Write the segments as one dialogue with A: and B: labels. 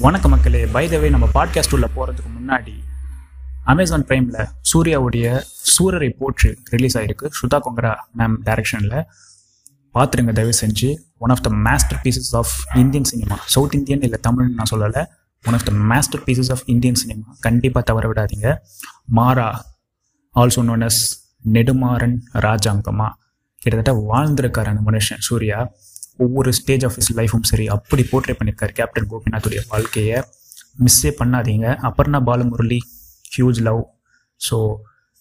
A: வணக்க மக்களே. பை நம்ம பாட்காஸ்ட் உள்ள போகிறதுக்கு முன்னாடி அமேசான் ப்ரைமில் சூர்யாவுடைய சூரரை போற்று ரிலீஸ் ஆகிருக்கு ஸ்ருதா கொங்கரா மேம் டைரக்ஷனில் பார்த்துருங்க தயவு செஞ்சு one of the masterpieces of Indian cinema South Indian இல்லை தமிழ்னு நான் சொல்லலை. One of the masterpieces of Indian cinema கண்டிப்பாக தவற விடாதீங்க. Maara also known as Nedumaaran ராஜாங்கமா கிட்டத்தட்ட வாழ்ந்திருக்கார் அந்த மனுஷன் சூர்யா. ஒவ்வொரு ஸ்டேஜ் ஆஃப் இஸ் லைஃபும் சரி அப்படி போர்ட்ரே பண்ணியிருக்காரு கேப்டன் கோபிநாத்துடைய வாழ்க்கையை மிஸ்ஸே பண்ணாதீங்க. Aparna Balamurali huge love so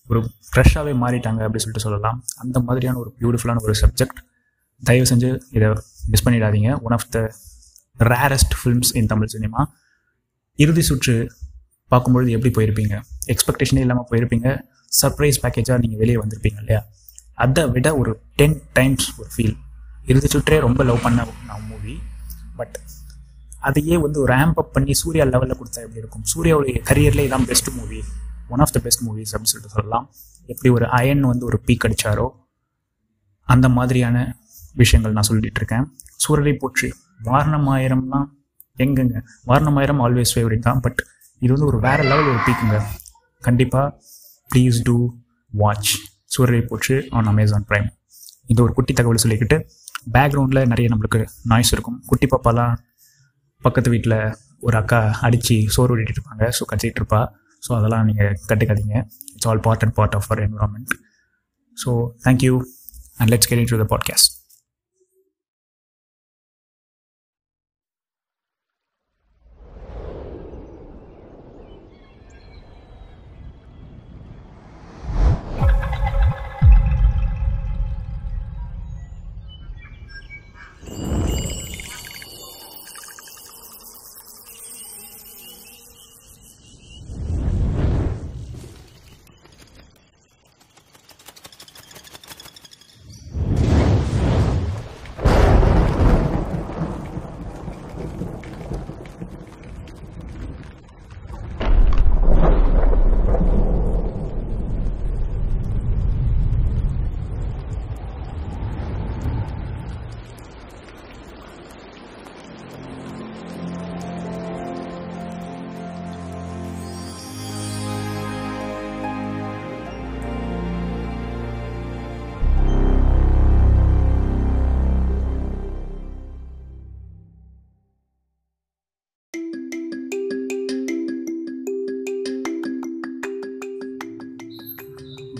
A: ஒரு ஃப்ரெஷ்ஷாகவே மாறிட்டாங்க அப்படின்னு சொல்லிட்டு சொல்லலாம். அந்த மாதிரியான ஒரு பியூட்டிஃபுல்லான ஒரு சப்ஜெக்ட் தயவு செஞ்சு இதை மிஸ் பண்ணிடாதீங்க. One of the rarest films in Tamil cinema இறுதி சுற்று பார்க்கும்பொழுது எப்படி போயிருப்பீங்க? எக்ஸ்பெக்டேஷனே இல்லாமல் போயிருப்பீங்க. சர்ப்ரைஸ் பேக்கேஜாக நீங்கள் வெளியே வந்திருப்பீங்க இல்லையா? அதை விட ஒரு டென் டைம்ஸ் ஒரு ஃபீல் இறுதி சுற்றே ரொம்ப லவ் பண்ண நான் மூவி பட் அதையே வந்து ஒரு ஆம்ப் அப் பண்ணி சூர்யா லெவலில் கொடுத்தா எப்படி இருக்கும்? சூர்யாவுடைய கரியர்லேயே இதான் best movie one of the best movies அப்படின்னு சொல்லிட்டு சொல்லலாம். எப்படி ஒரு அயன் வந்து ஒரு பீக் அடித்தாரோ அந்த மாதிரியான விஷயங்கள் நான் சொல்லிட்டு இருக்கேன். சூரரை போற்று வாரணமாயிரம்லாம் எங்கங்க? வாரணமாயிரம் ஆல்வேஸ் ஃபேவரட் தான் பட் இது வந்து ஒரு வேற லெவல் ஒரு பீக்குங்க கண்டிப்பாக please do watch Soorarai Pottru on Amazon Prime இது ஒரு குட்டி தகவல் சொல்லிக்கிட்டு பேக்ரவுண்டில் நிறைய நம்மளுக்கு நாய்ஸ் இருக்கும். குட்டி பாப்பாலாம் பக்கத்து வீட்டில் ஒரு அக்கா அடித்து சோறு விட்டுட்டு இருப்பாங்க. ஸோ கத்திட்டு இருப்பா. ஸோ அதெல்லாம் நீங்கள் கட்டுக்காதீங்க it's all part and part of our environment so thank you and let's get into the podcast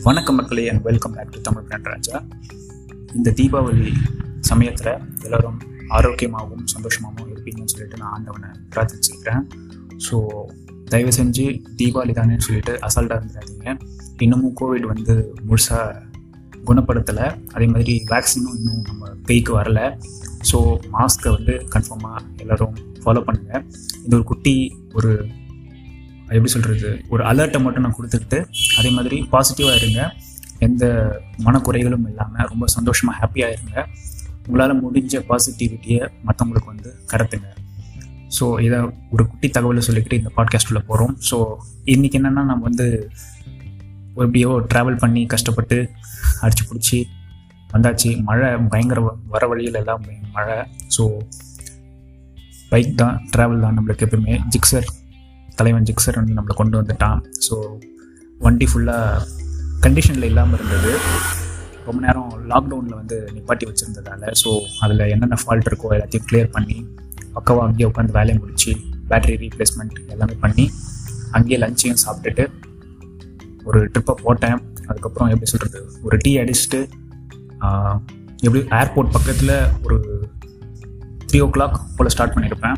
A: வணக்கம் மக்களே and welcome back to Tamil brand இந்த தீபாவளி சமயத்தில் எல்லோரும் ஆரோக்கியமாகவும் சந்தோஷமாகவும் இருப்பீங்கன்னு சொல்லிட்டு நான் ஆண்டவனை பிரார்த்திச்சுக்கிறேன் ஸோ தயவு செஞ்சு தீபாவளி தானேன்னு சொல்லிட்டு அசால்ட்டாக இருந்துடாதீங்க. இன்னமும் கோவிட் வந்து முழுசாக குணப்படுத்தலை. அதே மாதிரி வேக்சினும் இன்னும் நம்ம கைக்கு வரலை. ஸோ மாஸ்க்கை வந்து கன்ஃபார்மாக எல்லோரும் ஃபாலோ பண்ணுங்கள் இது ஒரு குட்டி ஒரு எப்படி சொல்கிறது ஒரு அலர்ட்டை மட்டும் நான் கொடுத்துக்கிட்டு அதே மாதிரி பாசிட்டிவாக இருங்க. எந்த மனக்குறைகளும் இல்லாமல் ரொம்ப சந்தோஷமாக ஹாப்பியாக இருங்க. உங்களால் முடிஞ்ச பாசிட்டிவிட்டியை மற்றவங்களுக்கு வந்து கடத்துங்க. ஸோ இதை ஒரு குட்டி தகவலை சொல்லிக்கிட்டு இந்த பாட்காஸ்ட்டில் போகிறோம் ஸோ இன்றைக்கி என்னென்னா நம்ம வந்து எப்படியோ ட்ராவல் பண்ணி கஷ்டப்பட்டு அடிச்சு பிடிச்சி வந்தாச்சு. மழை பயங்கர வர வழியில் எல்லாம் மழை. ஸோ பைக் தான் ட்ராவல் தான் நம்மளுக்கு எப்பவுமே ஜிக்ஸர் தலைவன் ஜிக்ஸர் வந்து நம்மளை கொண்டு வந்துட்டான். ஸோ வண்டி ஃபுல்லாக கண்டிஷனில் இல்லாமல் இருந்தது. ரொம்ப நேரம் லாக்டவுனில் வந்து நிப்பாட்டி வச்சுருந்ததால ஸோ அதில் என்னென்ன ஃபால்ட் இருக்கோ எல்லாத்தையும் கிளியர் பண்ணி பக்கவாக அங்கேயே உட்காந்து வேலையை முடித்து பேட்டரி ரீப்ளேஸ்மெண்ட் எல்லாமே பண்ணி அங்கேயே லஞ்சையும் சாப்பிட்டுட்டு ஒரு ட்ரிப்பை போட்டேன். அதுக்கப்புறம் எப்படி சொல்கிறது ஒரு டீ அடிச்சுட்டு எப்படி ஏர்போர்ட் பக்கத்தில் ஒரு த்ரீ ஓ கிளாக் போல் ஸ்டார்ட் பண்ணியிருப்பேன்.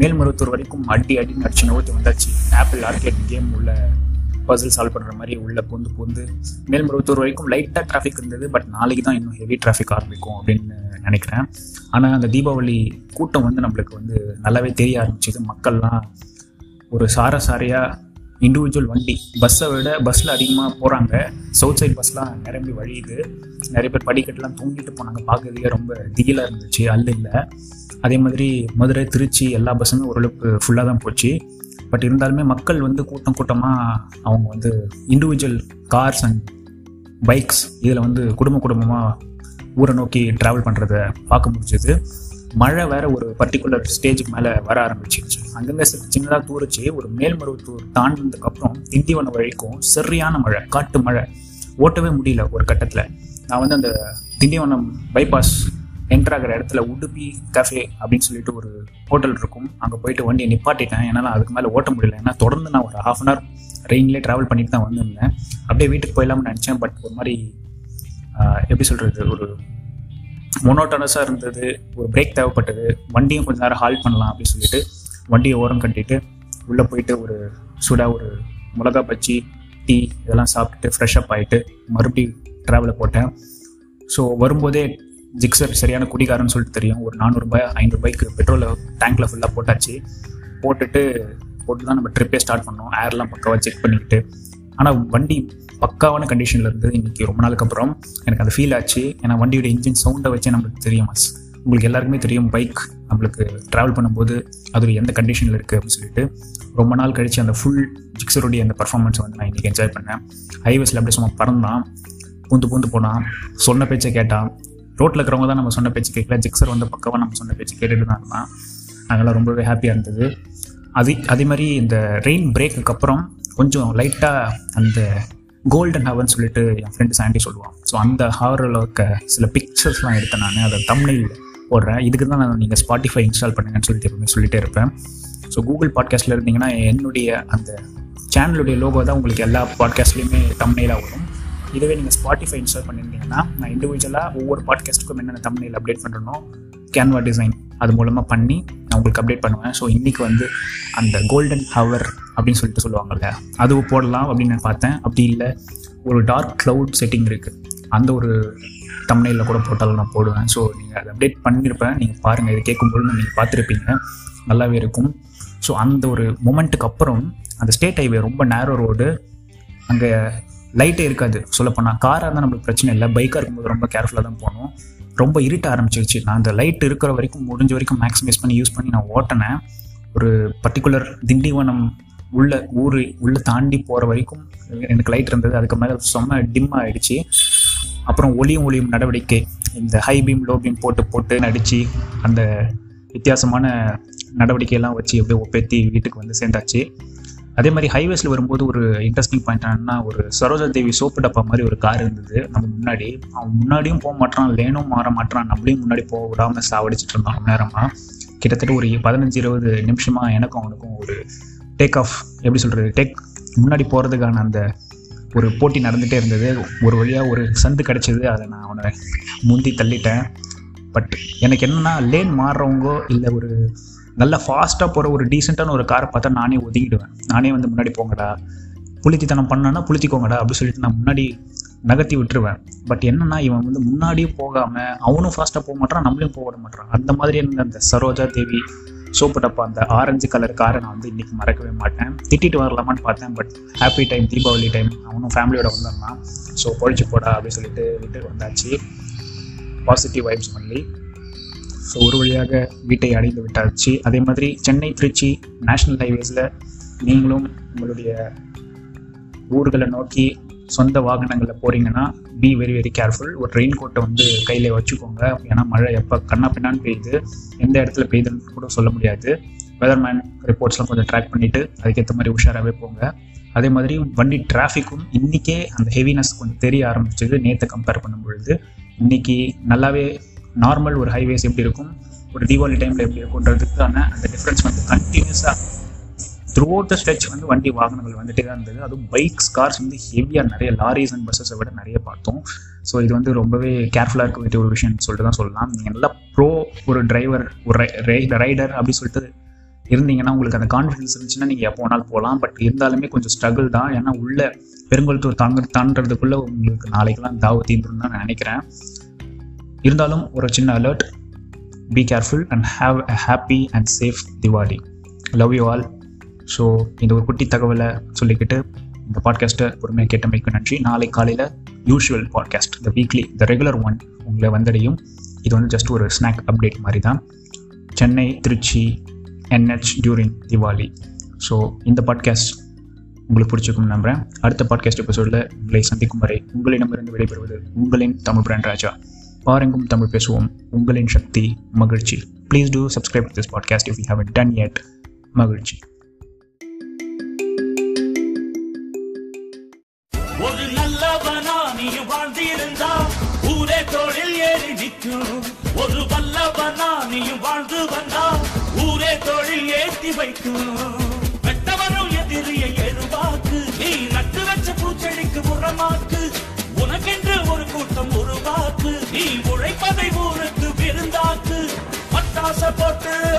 A: மேல்மருவத்தூர் வரைக்கும் அடி அடி நடிச்சு நோத்தி வந்தாச்சு. ஆப்பிள் ஆர்கேட் கேம் உள்ள பசில் சால்வ் பண்ணுற மாதிரி உள்ள பூந்து பூந்து மேல்மருவத்தூர் வரைக்கும் லைட்டாக டிராஃபிக் இருந்தது பட் நாளைக்கு தான் இன்னும் ஹெவி டிராஃபிக் ஆரம்பிக்கும் அப்படின்னு நினைக்கிறேன். ஆனால் அந்த தீபாவளி கூட்டம் வந்து நம்மளுக்கு வந்து நல்லாவே தெரிய ஆரம்பிச்சது. மக்கள்லாம் ஒரு சார சாரையாக இண்டிவிஜுவல் வண்டி பஸ்ஸை விட பஸ்ஸில் அதிகமாக போகிறாங்க சவுத் சைட் பஸ்லாம் நிரம்பி வழியுது. நிறைய பேர் படிக்கட்டுலாம் தூங்கிட்டு போனாங்க. பார்க்கறதுக்கே ரொம்ப திகிலாக இருந்துச்சு அல்ல இல்லை. அதே மாதிரி மதுரை திருச்சி எல்லா பஸ்ஸுமே ஓரளவுக்கு ஃபுல்லாக தான் போச்சு. பட் இருந்தாலுமே மக்கள் வந்து கூட்டம் கூட்டமாக அவங்க வந்து இண்டிவிஜுவல் கார்ஸ் அண்ட் பைக்ஸ் இதில் வந்து குடும்ப குடும்பமாக ஊரை நோக்கி ட்ராவல் பண்ணுறத பார்க்க முடிஞ்சது. மழை வேற ஒரு பர்டிகுலர் ஸ்டேஜுக்கு மேலே வர ஆரம்பிச்சிருச்சு. அங்கங்கே சின்னதாக தூரிச்சு ஒரு மேல்மருவத்தூர் தாண்டினதுக்கப்புறம் திண்டிவனம் வரைக்கும் சரியான மழை காட்டு மழை. ஓட்டவே முடியல ஒரு கட்டத்தில். நான் வந்து அந்த திண்டிவனம் பைபாஸ் என்டர் ஆகிற இடத்துல உடுப்பி கஃபே அப்படின்னு சொல்லிட்டு ஒரு ஹோட்டல் இருக்கும். அங்கே போயிட்டு வண்டியை நிப்பாட்டிட்டேன். என்னால் அதுக்கு மேலே ஓட்ட முடியல. ஏன்னா தொடர்ந்து நான் ஒரு ஹாஃப் அன் ஹவர் ரெயின்லேயே ட்ராவல் பண்ணிட்டு தான் வந்திருந்தேன். அப்படியே வீட்டுக்கு போயிடலாம்னு நினச்சேன். பட் ஒரு மாதிரி எப்படி சொல்கிறது ஒரு மொனோட்டனஸாக இருந்தது. ஒரு பிரேக் தேவைப்பட்டது. வண்டியும் கொஞ்ச நேரம் ஹால்ட் பண்ணலாம் அப்படின்னு சொல்லிட்டு வண்டியை ஓரம் கட்டிட்டு உள்ளே போயிட்டு ஒரு சுடா ஒரு மிளகா பச்சி டீ இதெல்லாம் சாப்பிட்டுட்டு ஃப்ரெஷ் அப் ஆகிட்டு மறுபடியும் ட்ராவலை போட்டேன். ஸோ வரும்போதே ஜிக்ஸர் சரியான குடிகாரன்னு சொல்லிட்டு தெரியும். ஒரு நானூறுபாய் ஐநூறுபாய்க்கு பெட்ரோலை டேங்க்கில் ஃபுல்லாக போட்டாச்சு. போட்டுட்டு போட்டு தான் நம்ம ட்ரிப்பே ஸ்டார்ட் பண்ணோம். ஏர்லாம் பக்காவாக செக் பண்ணிக்கிட்டு. ஆனால் வண்டி பக்காவான கண்டிஷனில் இருந்தது இன்றைக்கி ரொம்ப நாளுக்கு அப்புறம். எனக்கு அது ஃபீல் ஆச்சு. ஏன்னா வண்டியோட இன்ஜின் சவுண்டை வச்சே நம்மளுக்கு தெரியும். உங்களுக்கு எல்லாருக்குமே தெரியும் பைக் நம்மளுக்கு ட்ராவல் பண்ணும்போது அது எந்த கண்டிஷனில் இருக்குது அப்படின்னு சொல்லிட்டு. ரொம்ப நாள் கழித்து அந்த ஃபுல் ஜிக்ஸருடைய அந்த பர்ஃபார்மன்ஸை வந்து நான் இன்றைக்கி என்ஜாய் பண்ணேன். ஹைவேஸில் அப்படியே சும்மா பறந்தான். பூந்து பூந்து போனான். சொன்ன பேச்சை கேட்டான். ரோட்டில் இருக்கிறவங்க தான் நம்ம சொன்ன பேச்சு கேட்கல ஜிக்ஸர் வந்து பக்கமாக நம்ம சொன்ன பேச்சு கேட்டுட்டு தான் இருந்தான் ரொம்பவே ஹாப்பியாக இருந்தது. அது அதே மாதிரி இந்த ரெயின் பிரேக்குக்கு அப்புறம் கொஞ்சம் லைட்டாக அந்த கோல்டன் ஹவர்னு சொல்லிட்டு என் ஃப்ரெண்டு சாண்டி சொல்லுவான். ஸோ அந்த ஹவரில் இருக்க சில பிக்சர்ஸ்லாம் எடுத்தேன் நான். அதை தமிழில் போடுறேன். இதுக்கு தான் நான் நீங்கள் ஸ்பாட்டிஃபை இன்ஸ்டால் பண்ணுங்கன்னு சொல்லிட்டு எப்பவுமே சொல்லிட்டே இருப்பேன். ஸோ கூகுள் பாட்காஸ்ட்டில் இருந்தீங்கன்னா என்னுடைய அந்த சேனலுடைய லோகோ தான் உங்களுக்கு எல்லா பாட்காஸ்ட்லேயுமே தமிழிலாக வரும். இதுவே நீங்கள் ஸ்பாட்டிஃபை இன்ஸ்டால் பண்ணியிருந்தீங்கன்னா நான் இண்டிவிஜுவலாக ஒவ்வொரு பாட்காஸ்ட்டுக்கும் என்னென்ன தமிழில் அப்டேட் பண்ணுறனோ கேன்வா டிசைன் அது மூலமாக பண்ணி நான் உங்களுக்கு அப்டேட் பண்ணுவேன். ஸோ இன்றைக்கி வந்து அந்த கோல்டன் ஹவர் அப்படின்னு சொல்லிட்டு சொல்லுவாங்கல்ல அது போடலாம் அப்படின்னு நான் பார்த்தேன். அப்படி இல்லை ஒரு டார்க் க்ளவுட் செட்டிங் இருக்குது அந்த ஒரு தமிழில் கூட போட்டாலும் நான் போடுவேன். ஸோ நீங்கள் அதை அப்டேட் பண்ணியிருப்பேன் நீங்கள் பாருங்கள் இது கேட்கும்போது நீங்கள் பார்த்துருப்பீங்க. நல்லாவே இருக்கும். ஸோ அந்த ஒரு மொமெண்ட்டுக்கு அப்புறம் அந்த ஸ்டேட் ஹைவே ரொம்ப நேரோ ரோடு அங்கே லைட்டே இருக்காது. சொல்லப்போனால் காராக இருந்தால் நம்மளுக்கு பிரச்சனை இல்லை. பைக்காக இருக்கும்போது ரொம்ப கேர்ஃபுல்லாக தான் போகணும். ரொம்ப இருட்ட ஆரம்பிச்சிருச்சு. நான் அந்த லைட் இருக்கிற வரைக்கும் முடிஞ்ச வரைக்கும் மேக்ஸிமைஸ் பண்ணி யூஸ் பண்ணி நான் ஓட்டினேன். ஒரு பர்டிகுலர் திண்டிவனம் உள்ள ஊர் உள்ள தாண்டி போகிற வரைக்கும் எனக்கு லைட் இருந்தது. அதுக்கு மேலே செம்ம டிம் ஆகிடுச்சு அப்புறம் ஒளியும் ஒளியும் நடவடிக்கை. இந்த ஹை பீம் லோ பீம் போட்டு போட்டு நடித்து அந்த வித்தியாசமான நடவடிக்கையெல்லாம் வச்சு அப்படியே ஒப்பேத்தி வீட்டுக்கு வந்து சேர்ந்தாச்சு. அதே மாதிரி ஹைவேஸில் வரும்போது ஒரு இன்ட்ரெஸ்டிங் பாயிண்ட் என்னன்னா ஒரு சரோஜா தேவி சோப்பு டப்பா மாதிரி ஒரு கார் இருந்தது. நம்ம முன்னாடி அவன் முன்னாடியும் போக மாட்டான் லேனும் மாற மாட்டான் நம்மளையும் முன்னாடி போக விடாமல் சாவடிச்சிட்டு இருந்தோம் நேரமாக கிட்டத்தட்ட ஒரு பதினஞ்சு இருபது நிமிஷமாக எனக்கும் அவனுக்கும் ஒரு டேக் ஆஃப் எப்படி சொல்கிறது டேக் முன்னாடி போகிறதுக்கான அந்த ஒரு போட்டி நடந்துகிட்டே இருந்தது. ஒரு வழியாக ஒரு சந்து கிடச்சிது. அதை நான் அவனை முந்தி தள்ளிட்டேன். பட் எனக்கு என்னென்னா லேன் மாறுறவங்கோ இல்லை ஒரு நல்ல ஃபாஸ்ட்டாக போகிற ஒரு டீசெண்டான ஒரு காரை பார்த்தா நானே ஒதுங்கிடுவேன். நானே வந்து முன்னாடி போங்கடா. புளித்தித்தனம் பண்ணனா புளித்திக்கோங்கடா அப்படின்னு சொல்லிட்டு நான் முன்னாடி நகர்த்தி விட்டுருவேன். பட் என்னன்னா இவன் வந்து முன்னாடியும் போகாமல் அவனும் ஃபாஸ்ட்டாக போக மாட்டான் நம்மளையும் போக விட மாட்டான் அந்த மாதிரி இருந்த அந்த சரோஜா தேவி சோப்பு டப்பா அந்த ஆரஞ்சு கலர் காரை நான் வந்து இன்றைக்கி மறக்கவே மாட்டேன். திட்டிட்டு வரலாமான்னு பார்த்தேன் but happy time Deepavali time அவனும் ஃபேமிலியோட வந்திருந்தான் ஸோ பொழிச்சு போடா அப்படின்னு சொல்லிட்டு விட்டு வந்தாச்சு. பாசிட்டிவ் வைப்ஸ் ஒன்லி ஸோ ஒரு வழியாக வீட்டை அடைந்து விட்டாச்சு. அதே மாதிரி சென்னை திருச்சி நேஷ்னல் ஹைவேஸில் நீங்களும் உங்களுடைய ஊர்களை நோக்கி சொந்த வாகனங்களில் போகிறீங்கன்னா பி வெரி வெரி கேர்ஃபுல் ஒரு ரெயின் கோட்டை வந்து கையில் வச்சுக்கோங்க. ஏன்னா மழை எப்போ கண்ணா பின்னான்னு பெய்யுது. எந்த இடத்துல பெய்யுதுன்னு கூட சொல்ல முடியாது. வெதர்மேன் ரிப்போர்ட்ஸ்லாம் கொஞ்சம் ட்ராக் பண்ணிவிட்டு அதுக்கேற்ற மாதிரி உஷாராகவே போங்க. அதே மாதிரி வண்டி டிராஃபிக்கும் இன்றைக்கே அந்த ஹெவினஸ் கொஞ்சம் தெரிய ஆரம்பிச்சது. நேற்று கம்பேர் பண்ணும் பொழுது இன்றைக்கி நல்லாவே நார்மல் ஒரு ஹைவேஸ் எப்படி இருக்கும்? ஒரு தீபாவளி டைமில் எப்படி இருக்குன்றதுக்கான அந்த டிஃப்ரென்ஸ் வந்து கண்டினியூஸாக த்ரூ அவுட் த ஸ்ட்ரெச் வந்து வண்டி வாகனங்கள் வந்துட்டே தான் இருந்தது. அதுவும் பைக்ஸ் கார்ஸ் வந்து ஹெவியாக நிறைய லாரிஸ் அண்ட் பஸ்ஸஸை விட நிறைய பார்த்தோம். ஸோ இது வந்து ரொம்பவே கேர்ஃபுல்லாக இருக்க வேண்டிய ஒரு விஷயம்னு சொல்லிட்டு தான் சொல்லலாம். நீங்கள் நல்லா ப்ரோ ஒரு டிரைவர் ஒரு ரைடர் அப்படின்னு சொல்லிட்டு இருந்தீங்கன்னா உங்களுக்கு அந்த கான்ஃபிடன்ஸ் இருந்துச்சுன்னா நீங்கள் எப்போ வேணாலும் போகலாம். பட் இருந்தாலுமே கொஞ்சம் ஸ்ட்ரகிள் தான். ஏன்னா உள்ள பெருங்கொழுத்தூர் தாங்க தாண்டதுக்குள்ளே உங்களுக்கு நாளைக்கெல்லாம் தாவு தீந்துரும் தான் நான் நினைக்கிறேன். இருந்தாலும் ஒரு சின்ன alert be careful and have a happy and safe Diwali love you all so இந்த ஒரு குட்டி தகவலை சொல்லிக்கிட்டு இந்த பாட்காஸ்ட்டை பொறுமையாக கேட்டமைக்கு நன்றி. நாளை காலையில் usual podcast the weekly the regular one உங்களை வந்தடையும். இது வந்து ஜஸ்ட் ஒரு ஸ்நாக் அப்டேட் மாதிரி தான் Chennai Trichy NH during Diwali so இந்த பாட்காஸ்ட் உங்களுக்கு பிடிச்சிருக்கும் நம்புகிறேன் அடுத்த பாட்காஸ்ட் எபிசோடில் உங்களை சந்திக்கும் வரை உங்களிடமிருந்து விடைபெறுவது உங்களின் தமிழ் பிராண்ட் ராஜா. பாருங்கும் தமிழ் பேசுவோம். உங்களின் சக்தி மகிழ்ச்சி. Please do subscribe this podcast if you have done it மகிழ்ச்சி.
B: ஒரு நல்லவனா நீ வாழ்ந்திருந்தா ஊரே தொழில் ஏறி நிற்கும். ஒரு வல்லவனா நீ வாழ்ந்து வந்தா ஊரே தொழில் ஏற்றி வைக்கும். Doctor!